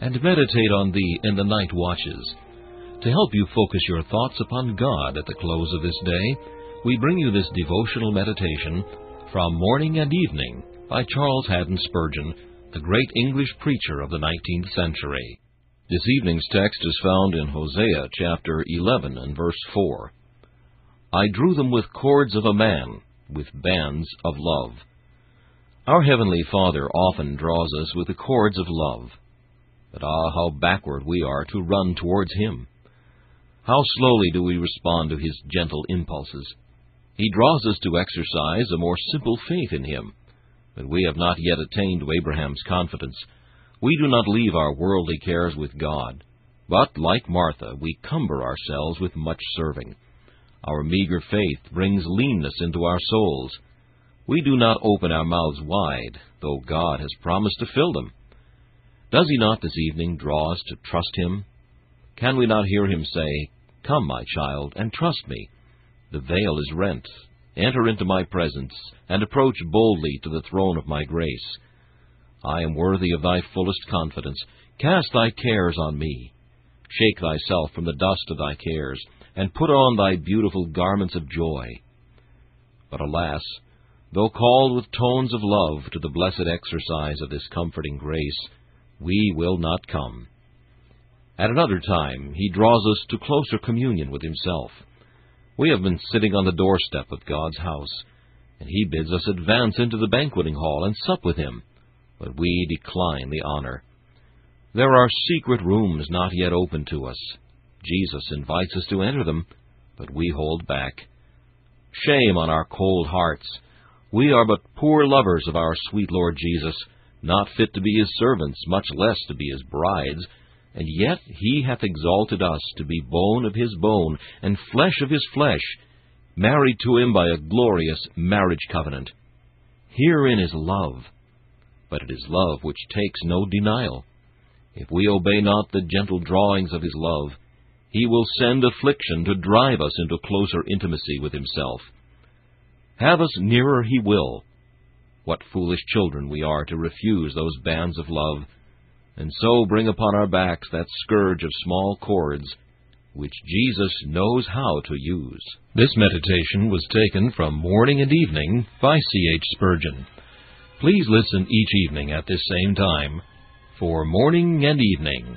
and meditate on thee in the night watches. To help you focus your thoughts upon God at the close of this day, we bring you this devotional meditation from Morning and Evening by Charles Haddon Spurgeon, the great English preacher of the 19th century. This evening's text is found in Hosea chapter 11 and verse 4. I drew them with cords of a man, with bands of love. Our Heavenly Father often draws us with the cords of love. But ah, how backward we are to run towards Him! How slowly do we respond to His gentle impulses! He draws us to exercise a more simple faith in Him. But we have not yet attained to Abraham's confidence. We do not leave our worldly cares with God, but, like Martha, we cumber ourselves with much serving. Our meager faith brings leanness into our souls. We do not open our mouths wide, though God has promised to fill them. Does he not this evening draw us to trust him? Can we not hear him say, Come, my child, and trust me? The veil is rent. Enter into my presence, and approach boldly to the throne of my grace. I am worthy of thy fullest confidence. Cast thy cares on me. Shake thyself from the dust of thy cares, and put on thy beautiful garments of joy. But alas, though called with tones of love to the blessed exercise of this comforting grace, we will not come. At another time, he draws us to closer communion with himself. We have been sitting on the doorstep of God's house, and he bids us advance into the banqueting hall and sup with him, but we decline the honor. There are secret rooms not yet open to us. Jesus invites us to enter them, but we hold back. Shame on our cold hearts! We are but poor lovers of our sweet Lord Jesus, not fit to be his servants, much less to be his brides. And yet he hath exalted us to be bone of his bone, and flesh of his flesh, married to him by a glorious marriage covenant. Herein is love, but it is love which takes no denial. If we obey not the gentle drawings of his love, he will send affliction to drive us into closer intimacy with himself. Have us nearer he will, what foolish children we are to refuse those bands of love, and so bring upon our backs that scourge of small cords, which Jesus knows how to use. This meditation was taken from Morning and Evening by C. H. Spurgeon. Please listen each evening at this same time for Morning and Evening.